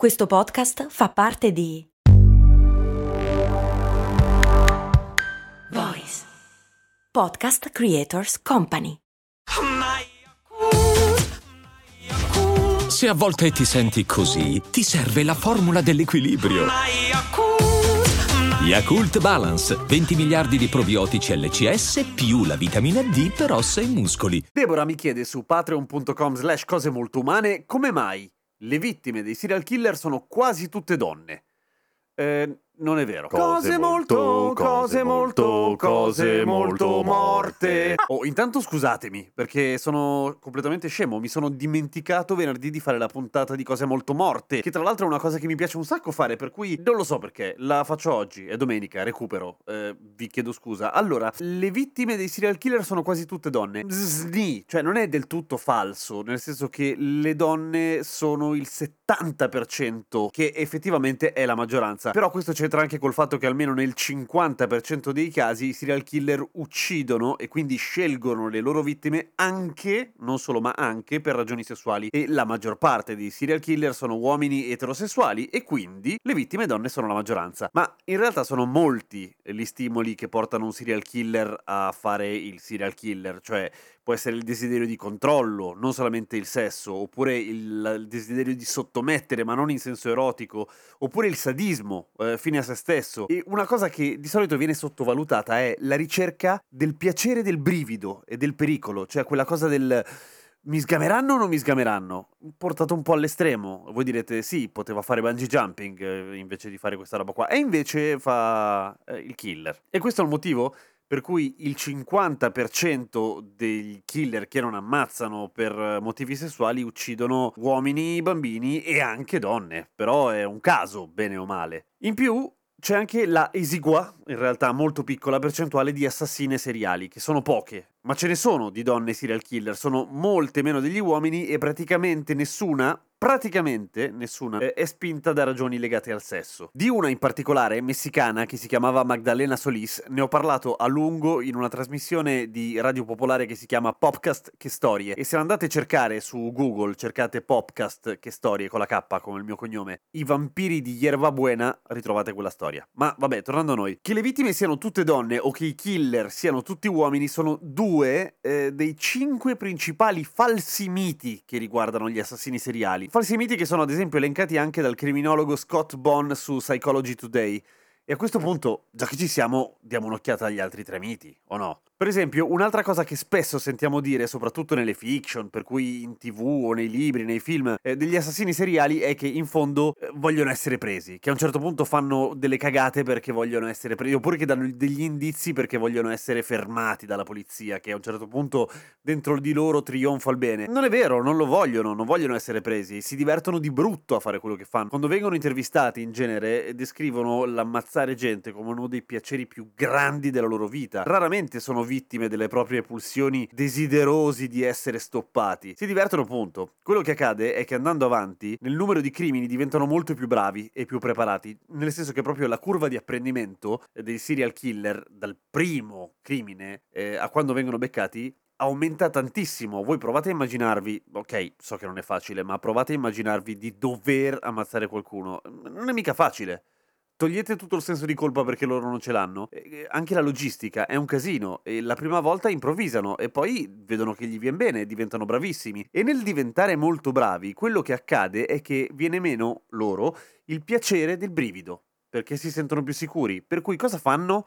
Questo podcast fa parte di Voice Podcast Creators Company. Se a volte ti senti così, ti serve la formula dell'equilibrio. Yakult Balance, 20 miliardi di probiotici LCS più la vitamina D per ossa e muscoli. Deborah mi chiede su patreon.com slash cose molto umane come mai le vittime dei serial killer sono quasi tutte donne. Eh, non è vero. Cose molto, cose molto, cose molto morte. Oh, intanto scusatemi, perché sono completamente scemo. Mi sono dimenticato venerdì di fare la puntata di cose molto morte. Che tra l'altro è una cosa che mi piace un sacco fare, per cui non lo so perché. La faccio oggi, è domenica, recupero. Eh, vi chiedo scusa. Allora, le vittime dei serial killer sono quasi tutte donne. Sni, cioè non è del tutto falso, nel senso che le donne sono il 70%, che effettivamente è la maggioranza. Però questo c'è c'entra anche col fatto che almeno nel 50% dei casi i serial killer uccidono e quindi scelgono le loro vittime anche, non solo ma anche, per ragioni sessuali. E la maggior parte dei serial killer sono uomini eterosessuali e quindi le vittime donne sono la maggioranza. Ma in realtà sono molti gli stimoli che portano un serial killer a fare il serial killer, cioè può essere il desiderio di controllo, non solamente il sesso, oppure il, il desiderio di sottomettere, ma non in senso erotico, oppure il sadismo eh, fine a se stesso. E una cosa che di solito viene sottovalutata è la ricerca del piacere del brivido e del pericolo, cioè quella cosa del mi sgameranno o non mi sgameranno? Portato un po' all'estremo. Voi direte sì, poteva fare bungee jumping eh, invece di fare questa roba qua. E invece fa eh, il killer. E questo è il motivo per cui il 50% dei killer che non ammazzano per motivi sessuali uccidono uomini, bambini e anche donne, però è un caso, bene o male. In più c'è anche la esigua, in realtà molto piccola percentuale di assassine seriali, che sono poche, ma ce ne sono di donne serial killer, sono molte meno degli uomini e praticamente nessuna praticamente nessuna eh, è spinta da ragioni legate al sesso. Di una in particolare, messicana, che si chiamava Magdalena Solis, ne ho parlato a lungo in una trasmissione di radio popolare che si chiama Popcast Che Storie. E se andate a cercare su Google, cercate Popcast Che Storie con la K come il mio cognome, i vampiri di Yerba Buena, ritrovate quella storia. Ma vabbè, tornando a noi, che le vittime siano tutte donne o che i killer siano tutti uomini sono due eh, dei cinque principali falsi miti che riguardano gli assassini seriali falsi miti che sono ad esempio elencati anche dal criminologo Scott Bond su Psychology Today. E a questo punto, già che ci siamo, diamo un'occhiata agli altri tre miti, o no? Per esempio, un'altra cosa che spesso sentiamo dire, soprattutto nelle fiction, per cui in tv o nei libri, nei film, eh, degli assassini seriali è che in fondo eh, vogliono essere presi, che a un certo punto fanno delle cagate perché vogliono essere presi, oppure che danno degli indizi perché vogliono essere fermati dalla polizia, che a un certo punto dentro di loro trionfa il bene. Non è vero, non lo vogliono, non vogliono essere presi, si divertono di brutto a fare quello che fanno. Quando vengono intervistati in genere descrivono l'ammazzare gente come uno dei piaceri più grandi della loro vita. Raramente sono vittime delle proprie pulsioni, desiderosi di essere stoppati. Si divertono, punto. Quello che accade è che andando avanti, nel numero di crimini diventano molto più bravi e più preparati, nel senso che proprio la curva di apprendimento dei serial killer dal primo crimine eh, a quando vengono beccati aumenta tantissimo. Voi provate a immaginarvi, ok, so che non è facile, ma provate a immaginarvi di dover ammazzare qualcuno. Non è mica facile togliete tutto il senso di colpa perché loro non ce l'hanno. E anche la logistica è un casino e la prima volta improvvisano e poi vedono che gli viene bene diventano bravissimi. E nel diventare molto bravi, quello che accade è che viene meno loro il piacere del brivido, perché si sentono più sicuri. Per cui cosa fanno?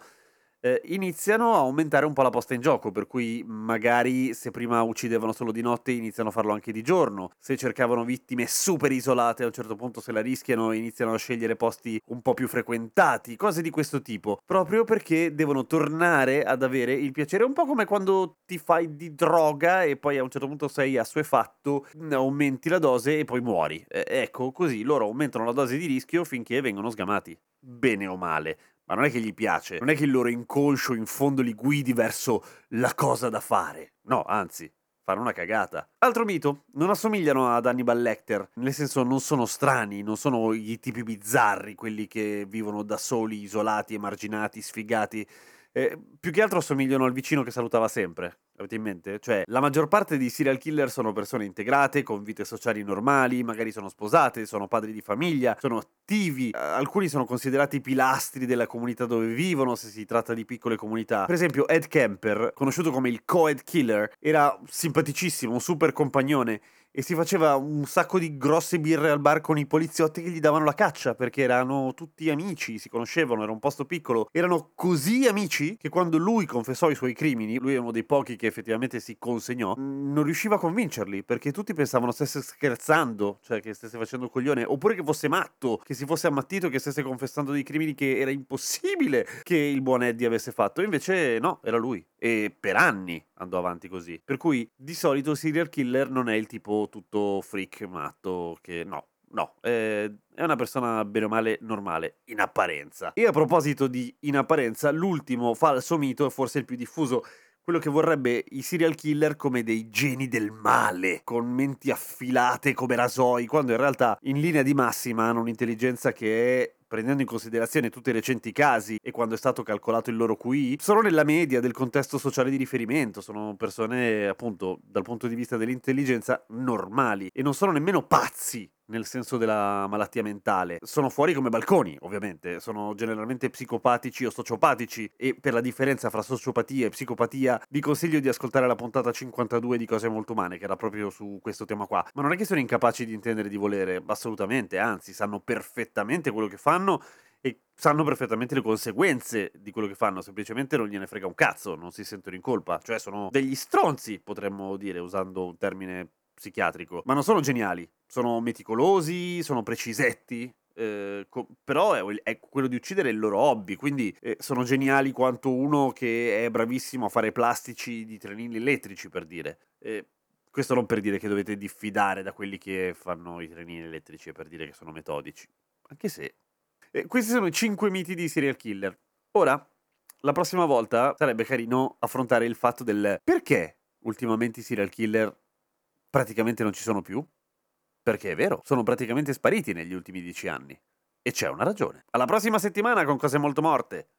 Eh, iniziano a aumentare un po' la posta in gioco, per cui magari se prima uccidevano solo di notte iniziano a farlo anche di giorno, se cercavano vittime super isolate a un certo punto se la rischiano iniziano a scegliere posti un po' più frequentati, cose di questo tipo, proprio perché devono tornare ad avere il piacere, un po' come quando ti fai di droga e poi a un certo punto sei assuefatto, aumenti la dose e poi muori. Eh, ecco, così loro aumentano la dose di rischio finché vengono sgamati, bene o male ma non è che gli piace, non è che il loro inconscio in fondo li guidi verso la cosa da fare. No, anzi, fanno una cagata. Altro mito, non assomigliano ad Hannibal Lecter, nel senso non sono strani, non sono i tipi bizzarri, quelli che vivono da soli, isolati, emarginati, sfigati. Eh, più che altro assomigliano al vicino che salutava sempre. Avete in mente? Cioè, la maggior parte dei serial killer sono persone integrate, con vite sociali normali, magari sono sposate, sono padri di famiglia, sono attivi. Eh, alcuni sono considerati pilastri della comunità dove vivono, se si tratta di piccole comunità. Per esempio, Ed Kemper, conosciuto come il Coed Killer, era simpaticissimo, un super compagnone e si faceva un sacco di grosse birre al bar con i poliziotti che gli davano la caccia perché erano tutti amici, si conoscevano, era un posto piccolo. Erano così amici che quando lui confessò i suoi crimini, lui è uno dei pochi che effettivamente si consegnò, non riusciva a convincerli perché tutti pensavano stesse scherzando, cioè che stesse facendo coglione, oppure che fosse matto, che si fosse ammattito, che stesse confessando dei crimini che era impossibile che il buon Eddie avesse fatto. Invece no, era lui. E per anni andò avanti così. Per cui di solito serial killer non è il tipo tutto freak matto che no. No, è una persona bene o male normale, in apparenza. E a proposito di in apparenza, l'ultimo falso mito è forse il più diffuso, quello che vorrebbe i serial killer come dei geni del male, con menti affilate come rasoi, quando in realtà in linea di massima hanno un'intelligenza che è prendendo in considerazione tutti i recenti casi e quando è stato calcolato il loro QI, sono nella media del contesto sociale di riferimento, sono persone appunto dal punto di vista dell'intelligenza normali e non sono nemmeno pazzi nel senso della malattia mentale. Sono fuori come balconi, ovviamente, sono generalmente psicopatici o sociopatici e per la differenza fra sociopatia e psicopatia vi consiglio di ascoltare la puntata 52 di Cose Molto Umane, che era proprio su questo tema qua. Ma non è che sono incapaci di intendere di volere, assolutamente, anzi, sanno perfettamente quello che fanno e sanno perfettamente le conseguenze di quello che fanno, semplicemente non gliene frega un cazzo, non si sentono in colpa, cioè sono degli stronzi, potremmo dire, usando un termine psichiatrico, ma non sono geniali, sono meticolosi, sono precisetti, eh, co- però è, è, quello di uccidere il loro hobby, quindi eh, sono geniali quanto uno che è bravissimo a fare plastici di trenini elettrici, per dire. Eh, questo non per dire che dovete diffidare da quelli che fanno i trenini elettrici, è per dire che sono metodici. Anche se... questi sono i 5 miti di serial killer. Ora, la prossima volta sarebbe carino affrontare il fatto del perché ultimamente i serial killer praticamente non ci sono più? Perché è vero, sono praticamente spariti negli ultimi dieci anni. E c'è una ragione. Alla prossima settimana con cose molto morte.